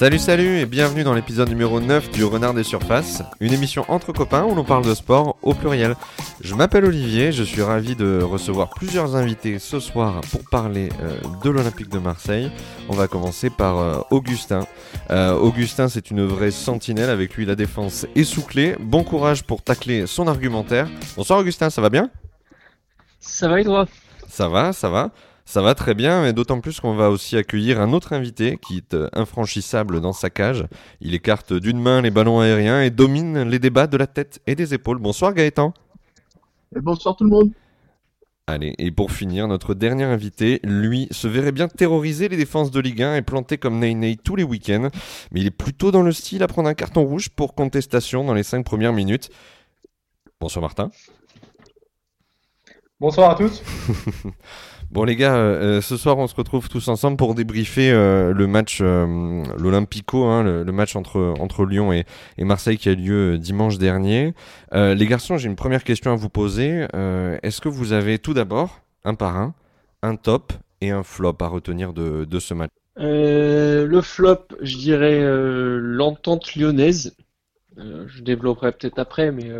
Salut salut et bienvenue dans l'épisode numéro 9 du Renard des Surfaces, une émission entre copains où l'on parle de sport au pluriel. Je m'appelle Olivier, je suis ravi de recevoir plusieurs invités ce soir pour parler euh, de l'Olympique de Marseille. On va commencer par euh, Augustin. Euh, Augustin c'est une vraie sentinelle, avec lui la défense est souclée. Bon courage pour tacler son argumentaire. Bonsoir Augustin, ça va bien? Ça va et toi? Ça va, ça va. Ça va très bien, mais d'autant plus qu'on va aussi accueillir un autre invité qui est euh, infranchissable dans sa cage. Il écarte d'une main les ballons aériens et domine les débats de la tête et des épaules. Bonsoir Gaëtan. Et bonsoir tout le monde. Allez, et pour finir, notre dernier invité, lui, se verrait bien terroriser les défenses de Ligue 1 et planter comme Ney tous les week-ends. Mais il est plutôt dans le style à prendre un carton rouge pour contestation dans les 5 premières minutes. Bonsoir Martin. Bonsoir à tous. Bon les gars, euh, euh, ce soir on se retrouve tous ensemble pour débriefer euh, le match, l'Olympico, hein, le, match entre, entre Lyon et, Marseille qui a lieu dimanche dernier. les garçons, j'ai une première question à vous poser. Est-ce que vous avez tout d'abord, un par un, un top et un flop à retenir de, de ce match? Le flop, je dirais l'entente lyonnaise. je développerai peut-être après, mais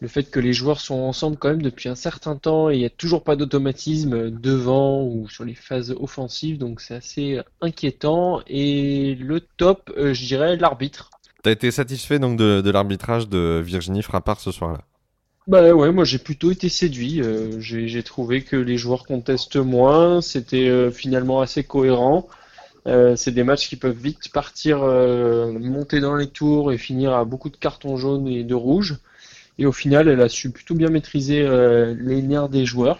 le fait que les joueurs sont ensemble quand même depuis un certain temps et il n'y a toujours pas d'automatisme devant ou sur les phases offensives, donc c'est assez inquiétant. Et le top, euh, je dirais l'arbitre. T'as été satisfait donc de, l'arbitrage de Virginie Frappard ce soir-là? Bah ouais, moi j'ai plutôt été séduit. Euh, j'ai trouvé que les joueurs contestent moins, c'était euh, finalement assez cohérent. c'est des matchs qui peuvent vite partir, monter dans les tours et finir à beaucoup de cartons jaunes et de rouges. Et au final, elle a su plutôt bien maîtriser euh, les nerfs des joueurs.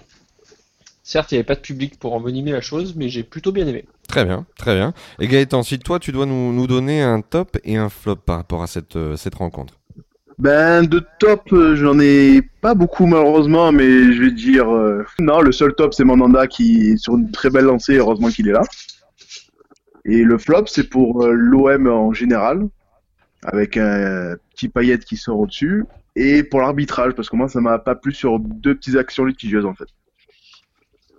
Certes, il n'y avait pas de public pour envenimer la chose, mais j'ai plutôt bien aimé. Très bien, très bien. Et Gaëtan, si toi, tu dois nous, donner un top et un flop par rapport à cette, euh, cette rencontre. Ben, de top, euh, j'en ai pas beaucoup malheureusement, mais je vais dire. non, le seul top, c'est Mandanda qui est sur une très belle lancée, heureusement qu'il est là. Et le flop, c'est pour l'OM en général, avec un petit paillette qui sort au-dessus et pour l'arbitrage, parce que moi, ça m'a pas plu sur deux petites actions litigieuses en fait.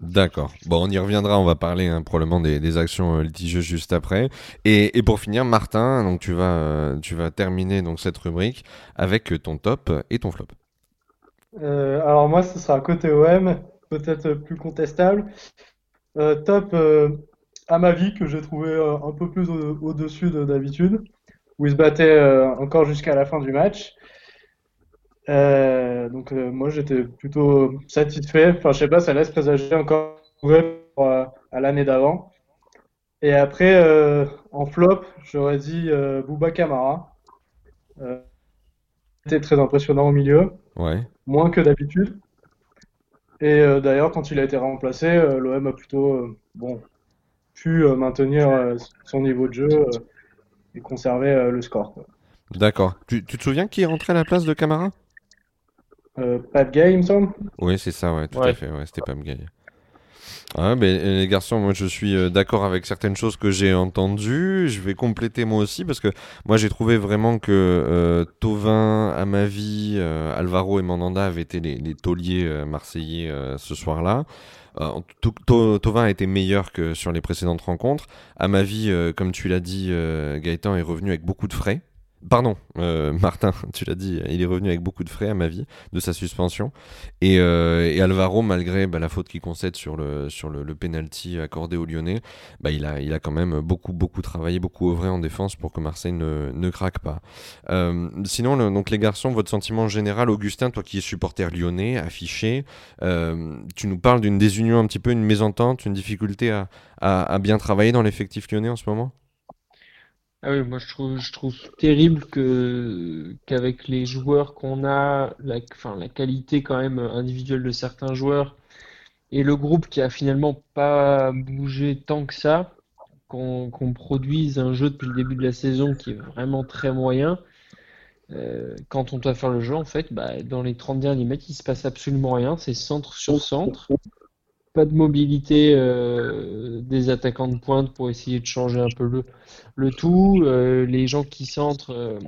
D'accord. Bon, on y reviendra. On va parler hein, probablement des, actions euh, litigieuses juste après. Et, pour finir, Martin, donc tu vas, euh, tu vas terminer donc cette rubrique avec ton top et ton flop. Euh, alors moi, ce sera côté OM, peut-être plus contestable. top, à ma vie, que j'ai trouvé un peu plus au-dessus de d'habitude, où il se battait encore jusqu'à la fin du match. Euh, donc euh, moi j'étais plutôt satisfait. Enfin je sais pas, ça laisse présager encore euh, à l'année d'avant. Et après en flop, j'aurais dit Bouba Kamara. C'était très impressionnant au milieu. Ouais. Moins que d'habitude. Et d'ailleurs quand il a été remplacé, l'OM a plutôt bon pu maintenir son niveau de jeu et conserver le score. D'accord. Tu, tu, te souviens qui est rentré à la place de Camara? Euh, Gay, il me semble. Oui, c'est ça, ouais, tout à fait. Ouais, c'était Pap Gay. Ah, mais les garçons, moi je suis euh, d'accord avec certaines choses que j'ai entendues. Je vais compléter moi aussi parce que moi j'ai trouvé vraiment que euh, Tovin, Amavi, euh, Alvaro et Mandanda avaient été les, les tauliers marseillais ce soir-là. Tovin a été meilleur que sur les précédentes rencontres. Amavi, comme tu l'as dit, Gaëtan est revenu avec beaucoup de frais. Pardon, euh, Martin, tu l'as dit, il est revenu avec beaucoup de frais à ma vie de sa suspension. Et, euh, Alvaro, malgré bah, la faute qu'il concède sur le, penalty accordé au Lyonnais, bah, il, a, quand même beaucoup, beaucoup travaillé, beaucoup œuvré en défense pour que Marseille ne, ne craque pas. Euh, sinon, donc les garçons, votre sentiment général, Augustin, toi qui es supporter lyonnais, affiché, tu nous parles d'une désunion un petit peu, une mésentente, une difficulté à, à bien travailler dans l'effectif lyonnais en ce moment? Ah oui, moi je trouve, je trouve terrible que qu'avec les joueurs qu'on a, la, enfin, la qualité quand même individuelle de certains joueurs et le groupe qui a finalement pas bougé tant que ça, qu'on produise un jeu depuis le début de la saison qui est vraiment très moyen. Euh, quand on doit faire le jeu, en fait, bah, dans les 30 derniers mètres, il se passe absolument rien. C'est centre sur centre pas de mobilité euh, des attaquants de pointe pour essayer de changer un peu le, le tout. Euh, les gens qui centrent euh,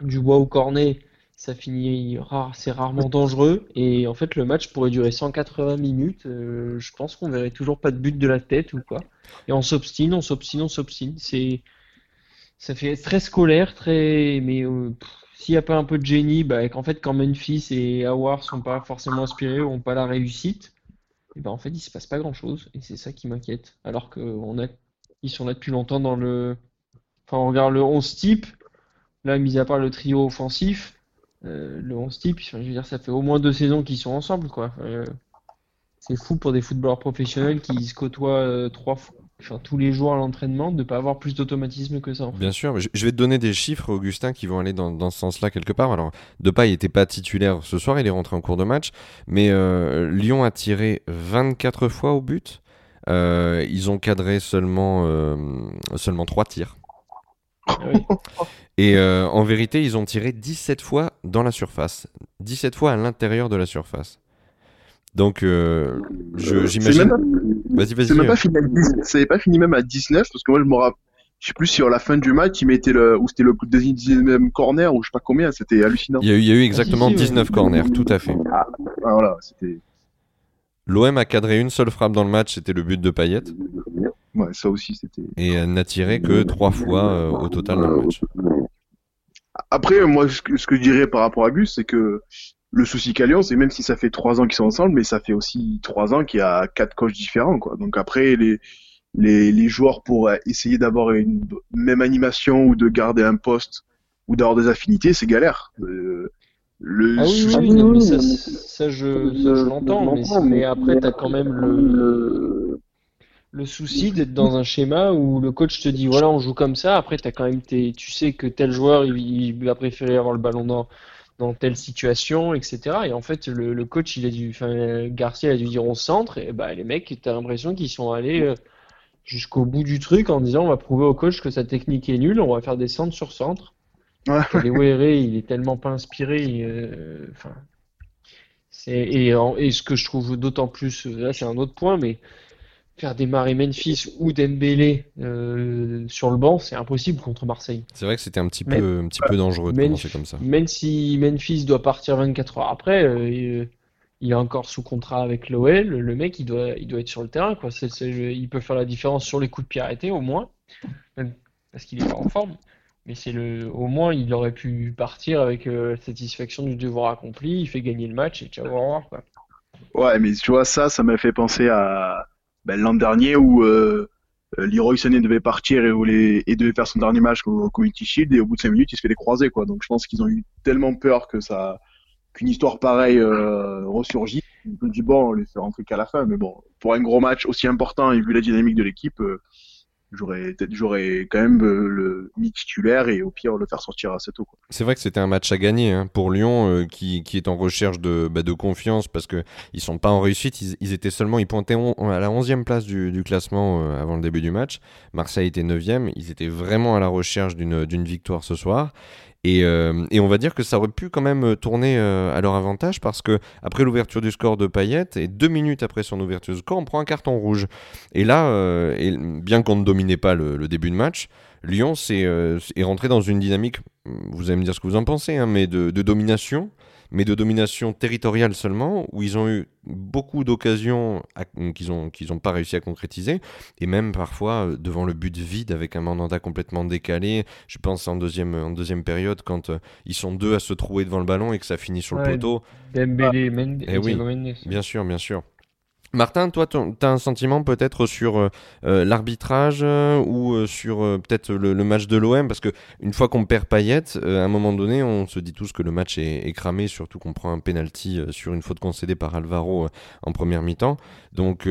du bois au cornet, ça finit rare, c'est rarement dangereux. Et en fait, le match pourrait durer 180 minutes. je pense qu'on verrait toujours pas de but de la tête ou quoi. Et on s'obstine, on s'obstine, on s'obstine. C'est ça fait très scolaire, très. Mais euh, s'il n'y a pas un peu de génie, bah, qu'en fait, quand Memphis et Howard sont pas forcément inspirés ou n'ont pas la réussite, et ben en fait, il se passe pas grand-chose. Et c'est ça qui m'inquiète. Alors qu'on a, ils sont là depuis longtemps dans le. Enfin, on regarde le 11 type. Là, mis à part le trio offensif, euh, le 11 type, je veux dire, ça fait au moins deux saisons qu'ils sont ensemble, quoi. Euh, c'est fou pour des footballeurs professionnels qui se côtoient euh, trois fois, enfin, tous les jours à l'entraînement de ne pas avoir plus d'automatisme que ça. Bien sûr, je vais te donner des chiffres, Augustin, qui vont aller dans, ce sens-là quelque part. Alors, Depay n'était pas titulaire ce soir, il est rentré en cours de match, mais Lyon a tiré 24 fois au but. ils ont cadré seulement, seulement 3 tirs. Ah Et euh, en vérité, ils ont tiré 17 fois dans la surface. 17 fois à l'intérieur de la surface. Donc, euh, j'imagine. Vas-y, vas-y. C'est pas, fini même à 19, parce que moi, je me rappelle. Je sais plus sur la fin du match, il mettait le, ou c'était le 19 corner, ou je sais pas combien, c'était hallucinant. Il y, a eu, il y a eu exactement 19 corners, tout à fait. Ah, voilà, c'était. L'OM a cadré une seule frappe dans le match, c'était le but de Payet. Ouais, ça aussi, c'était. Et n'a tiré que trois fois euh, au total dans le match. Après, moi, ce que, je dirais par rapport à Gus, c'est que le souci qu'a c'est même si ça fait trois ans qu'ils sont ensemble, mais ça fait aussi trois ans qu'il y a quatre coachs différents, quoi. Donc après, les, les, les joueurs pour essayer d'avoir une même animation ou de garder un poste ou d'avoir des affinités, c'est galère. Euh, le ah oui, oui, mais ça, ça, je, je l'entends, mais, mais, après, tu as quand même le, le souci d'être dans un schéma où le coach te dit voilà on joue comme ça après as quand même tes, tu sais que tel joueur il, va préférer avoir le ballon dans, dans telle situation etc et en fait le, coach il a dû enfin Garcia a dû dire on centre et bah les mecs t'as l'impression qu'ils sont allés euh, jusqu'au bout du truc en disant on va prouver au coach que sa technique est nulle on va faire des centres sur centre ouais. les il est tellement pas inspiré euh, enfin et, et ce que je trouve d'autant plus là c'est un autre point mais faire démarrer Memphis ou Dembélé euh, sur le banc, c'est impossible contre Marseille. C'est vrai que c'était un petit peu, un petit peu dangereux de commencer comme ça. Même si Memphis doit partir 24 heures après, euh, il est encore sous contrat avec l'OL, le mec il doit, il doit être sur le terrain. Quoi. il peut faire la différence sur les coups de pied arrêtés au moins, parce qu'il est pas en forme. Mais c'est le, au moins il aurait pu partir avec euh, satisfaction du devoir accompli, il fait gagner le match et ciao au revoir. Quoi. Ouais, mais tu vois ça, ça m'a fait penser à ben, l'an dernier où euh, euh, Leroy Sané devait partir et, et, devait faire son dernier match au, Community Shield et au bout de 5 minutes il se fait des croisés quoi. Donc je pense qu'ils ont eu tellement peur que ça qu'une histoire pareille euh, ressurgit. Je me dis bon on les fait rentrer qu'à la fin mais bon pour un gros match aussi important et vu la dynamique de l'équipe euh, j'aurais j'aurais quand même euh, le mis titulaire et au pire le faire sortir assez tôt. C'est vrai que c'était un match à gagner hein, pour Lyon euh, qui, qui, est en recherche de, bah, de confiance parce que ils sont pas en réussite. Ils, étaient seulement ils pointaient à la 11e place du, du classement euh, avant le début du match. Marseille était 9e. Ils étaient vraiment à la recherche d'une victoire ce soir. Euh, et, on va dire que ça aurait pu quand même euh, tourner euh, à leur avantage parce que après l'ouverture du score de Payet et deux minutes après son ouverture du score, on prend un carton rouge. Et là, bien qu'on ne dominait pas le, début de match, Lyon est, rentré dans une dynamique, vous allez me dire ce que vous en pensez, hein, mais de domination mais de domination territoriale seulement, où ils ont eu beaucoup d'occasions qu'ils n'ont qu'ils ont pas réussi à concrétiser, et même parfois euh, devant le but vide avec un mandat complètement décalé. Je pense en deuxième, en deuxième période, quand euh, ils sont deux à se trouver devant le ballon et que ça finit sur le poteau. Dembélé, Mendes, eh oui, bien sûr, bien sûr. Martin, toi, tu as un sentiment peut-être sur euh, euh, l'arbitrage euh, ou sur peut-être le, match de l'OM Parce qu'une fois qu'on perd Payet, à un moment donné, on se dit tous que le match est, cramé, surtout qu'on prend un penalty sur une faute concédée par Alvaro en première mi-temps. Donc,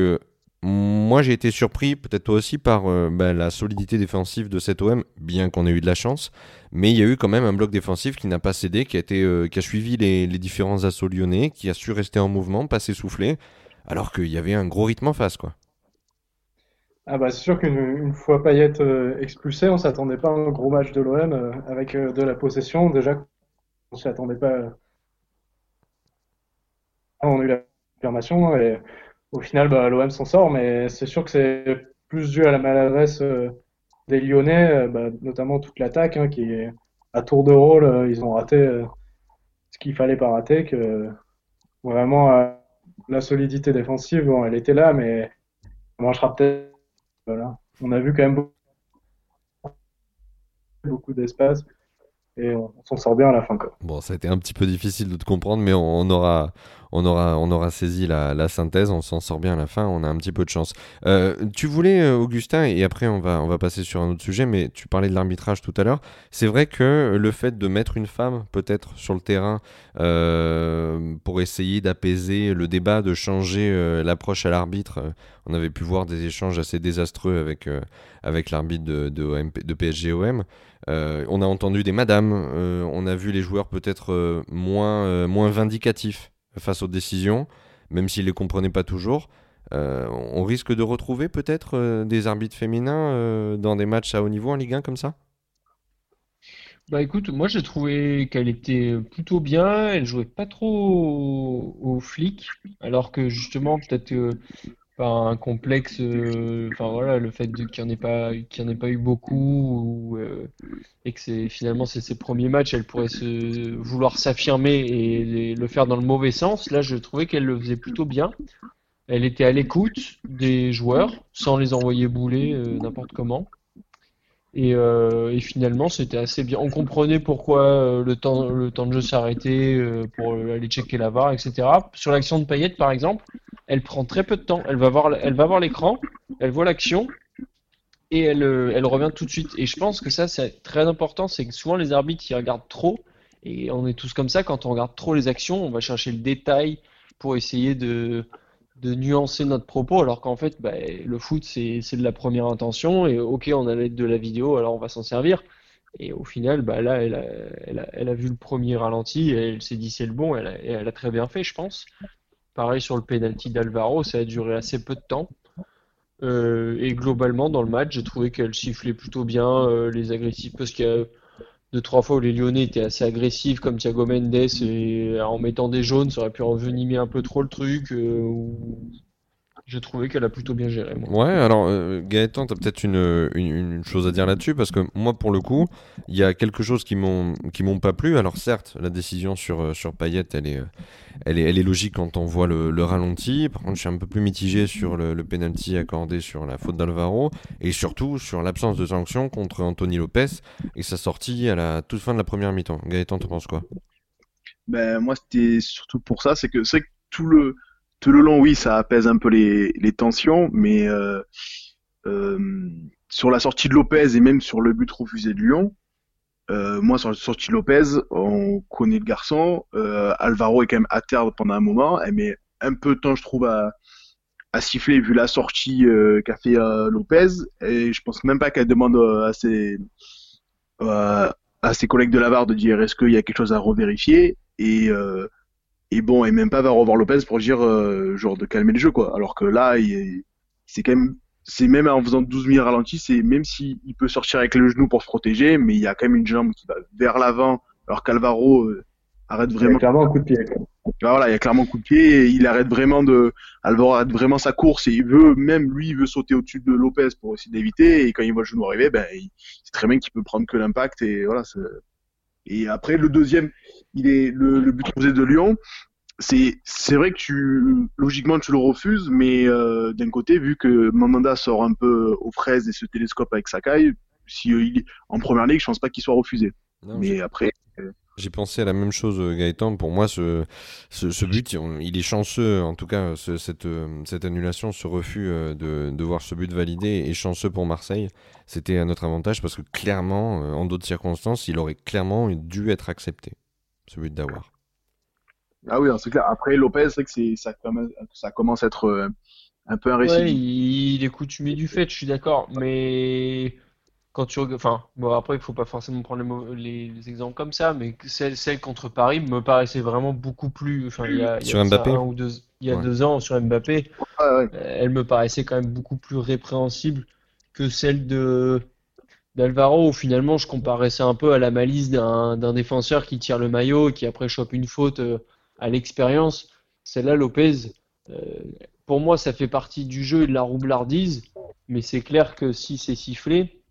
moi, j'ai été surpris, peut-être toi aussi, par bah, la solidité défensive de cet OM, bien qu'on ait eu de la chance. Mais il y a eu quand même un bloc défensif qui n'a pas cédé, qui a, été, qui a suivi les, les différents assauts lyonnais, qui a su rester en mouvement, pas s'essouffler alors qu'il y avait un gros rythme en face, quoi. Ah bah c'est sûr qu'une fois Payet euh, expulsé, on s'attendait pas à un gros match de l'OM euh, avec euh, de la possession. Déjà, on s'y attendait pas. On a eu la confirmation et au final, bah, l'OM s'en sort, mais c'est sûr que c'est plus dû à la maladresse des Lyonnais, bah, notamment toute l'attaque, hein, qui à tour de rôle, ils ont raté ce qu'il fallait pas rater, vraiment la solidité défensive, elle était là, mais ça marchera peut-être. On a vu quand même beaucoup d'espace et on, s'en sort bien à la fin. Bon, ça a été un petit peu difficile de te comprendre, mais on, aura, on, aura, on aura saisi la, synthèse, on s'en sort bien à la fin, on a un petit peu de chance. Euh, tu voulais, euh, Augustin, et après on va, on va passer sur un autre sujet, mais tu parlais de l'arbitrage tout à l'heure. C'est vrai que le fait de mettre une femme peut-être sur le terrain euh, pour essayer d'apaiser le débat, de changer l'approche à l'arbitre, on avait pu voir des échanges assez désastreux avec, avec l'arbitre de, de, de PSG-OM. Euh, on a entendu des madames, euh, on a vu les joueurs peut-être euh, moins, moins vindicatifs face aux décisions, même s'ils ne les comprenaient pas toujours. on risque de retrouver peut-être des arbitres féminins dans des matchs à haut niveau en Ligue 1 comme ça? Bah écoute, moi j'ai trouvé qu'elle était plutôt bien, elle jouait pas trop aux, flics, alors que justement peut-être un complexe, euh, enfin voilà, le fait qu'il n'y en ait pas, qu'il en ait pas eu beaucoup, euh, et que c'est finalement c'est ses premiers matchs, elle pourrait se vouloir s'affirmer et le faire dans le mauvais sens. Là, je trouvais qu'elle le faisait plutôt bien. Elle était à l'écoute des joueurs, sans les envoyer bouler euh, n'importe comment. Et, et, finalement, c'était assez bien. On comprenait pourquoi le temps, le temps de jeu s'arrêtait pour aller checker la VAR, etc. Sur l'action de Payette, par exemple, elle prend très peu de temps. Elle va voir, l'écran, elle voit l'action et elle, euh, elle revient tout de suite. Et je pense que ça, c'est très important. C'est que souvent les arbitres, ils regardent trop. Et on est tous comme ça. Quand on regarde trop les actions, on va chercher le détail pour essayer de, de nuancer notre propos. Alors qu'en fait, bah, le foot, c'est de la première intention. Et ok, on a l'aide de la vidéo, alors on va s'en servir. Et au final, bah là, elle a, vu le premier ralenti et elle s'est dit c'est le bon. Elle a, elle a très bien fait, je pense. Pareil sur le penalty d'Alvaro, ça a duré assez peu de temps. Euh, et globalement, dans le match, j'ai trouvé qu'elle sifflait plutôt bien euh, les agressifs parce qu'il y a deux trois fois où les Lyonnais étaient assez agressifs, comme Thiago Mendes, et en mettant des jaunes, ça aurait pu envenimer un peu trop le truc. Euh, j'ai trouvé qu'elle a plutôt bien géré. Ouais, alors Gaëtan, tu as peut-être une, une, chose à dire là-dessus, parce que moi, pour le coup, il y a quelque chose qui m'ont pas plu. Alors certes, la décision sur, sur Payet, elle est elle est, logique quand on voit le, ralenti. Par contre, je suis un peu plus mitigé sur le, penalty accordé sur la faute d'Alvaro et surtout sur l'absence de sanction contre Anthony Lopez et sa sortie à la toute fin de la première mi-temps. Gaëtan, tu penses quoi? Ben, Moi, c'était surtout pour ça. C'est que, c'est que tout, le, tout le long, oui, ça apaise un peu les, tensions, mais euh, euh, sur la sortie de Lopez et même sur le but refusé de Lyon, euh, moi, sur sortie Lopez, on connaît le garçon. Alvaro est quand même à terre pendant un moment. Elle met un peu de temps, je trouve, à, siffler vu la sortie qu'a fait Lopez. Et je pense même pas qu'elle demande à ses, à ses collègues de la de dire est-ce qu'il y a quelque chose à revérifier. Et, et bon, et même pas va revoir Lopez pour dire genre de calmer le jeu, quoi. Alors que là, il, c'est quand même c'est même en faisant 12 000 ralentis, c'est même s'il peut sortir avec le genou pour se protéger, mais il y a quand même une jambe qui va vers l'avant, alors qu'Alvaro euh, arrête vraiment. Il y a clairement un coup de pied. Ah, voilà, il y a clairement un coup de pied. Et il arrête vraiment de, Alvaro arrête vraiment sa course et il veut même lui, il veut sauter au-dessus de Lopez pour essayer d'éviter. Et quand il voit le genou arriver, ben, il c'est très bien qu'il peut prendre que l'impact et voilà. Et après le deuxième, il est le, le but de Lyon c'est c'est vrai que tu logiquement tu le refuses, mais euh, d'un côté vu que Mandanda sort un peu aux fraises et se télescope avec Sakai, si euh, il en première ligue, je pense pas qu'il soit refusé. mais après. Euh, j'ai pensé à la même chose, Gaëtan. Pour moi, ce, ce, but, il est chanceux. En tout cas, cette, cette annulation, ce refus de, de voir ce but validé est chanceux pour Marseille. C'était à notre avantage parce que clairement, en d'autres circonstances, il aurait clairement dû être accepté, ce but d'avoir. Ah oui, c'est clair. Après, Lopez, c'est que ça, ça commence à être euh, un peu un récit. Ouais, il est coutumier du fait, je suis d'accord. Mais quand tu. Enfin, bon, après, il faut pas forcément prendre les, exemples comme ça, mais celle, celle contre Paris me paraissait vraiment beaucoup plus. Enfin, il y a, sur Mbappé ou deux, il y a deux ans sur Mbappé, euh, elle me paraissait quand même beaucoup plus répréhensible que celle de d'Alvaro, où finalement je comparais ça un peu à la malice d'un défenseur qui tire le maillot et qui après chope une faute. Euh, à l'expérience. Celle-là, Lopez, euh, pour moi, ça fait partie du jeu et de la roublardise, mais c'est clair que si c'est sifflé,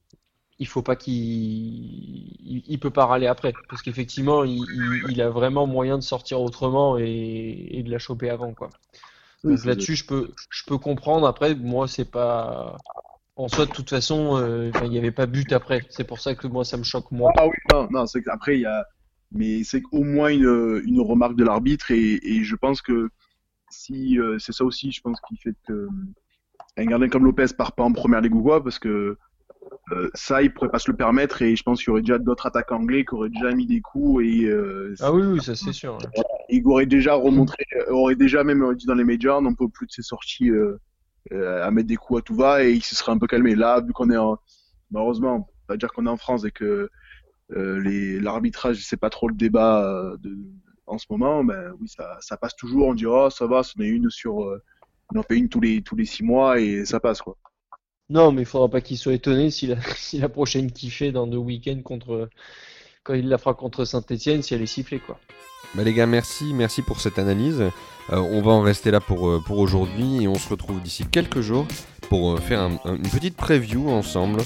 il faut pas qu'il il, peut pas râler après parce qu'effectivement il, a vraiment moyen de sortir autrement et, de la choper avant quoi. Donc là-dessus je peux je peux comprendre après moi c'est pas en soi, de toute façon, euh, il n'y avait pas but après. C'est pour ça que moi, ça me choque moins. Ah oui, non, non c'est après il y a, mais c'est au moins une, une remarque de l'arbitre et, et, je pense que si euh, c'est ça aussi, je pense qu'il fait que un gardien comme Lopez part pas en première ligue ou quoi, parce que euh, ça, il pourrait pas se le permettre et je pense qu'il y aurait déjà d'autres attaquants anglais qui auraient déjà mis des coups et euh, ah oui, oui, ça c'est sûr. Ouais. Il aurait déjà remontré, aurait déjà même dit dans les médias, on peut plus de ses sorties euh, à mettre des coups à tout va et il se serait un peu calmé. Là, vu qu'on est en, malheureusement, on va dire qu'on est en France et que les l'arbitrage c'est pas trop le débat de, en ce moment, ben oui, ça, ça passe toujours. On dit oh ça va, c'en est une sur, on en fait une tous les tous les six mois et ça passe quoi. Non, mais il faudra pas qu'il soit étonné si la, si la prochaine fait dans deux week-ends contre quand il la fera contre Saint-Etienne, si elle est sifflée quoi. Bah les gars, merci, merci pour cette analyse. Euh, on va en rester là pour, euh, pour aujourd'hui et on se retrouve d'ici quelques jours pour euh, faire un, un, une petite preview ensemble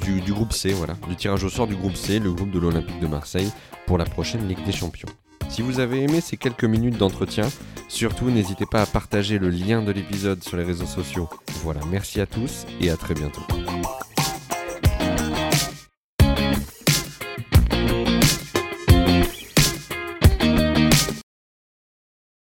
du, du, groupe C, voilà, du tirage au sort du groupe C, le groupe de l'Olympique de Marseille pour la prochaine Ligue des Champions. Si vous avez aimé ces quelques minutes d'entretien, surtout n'hésitez pas à partager le lien de l'épisode sur les réseaux sociaux. Voilà, merci à tous et à très bientôt.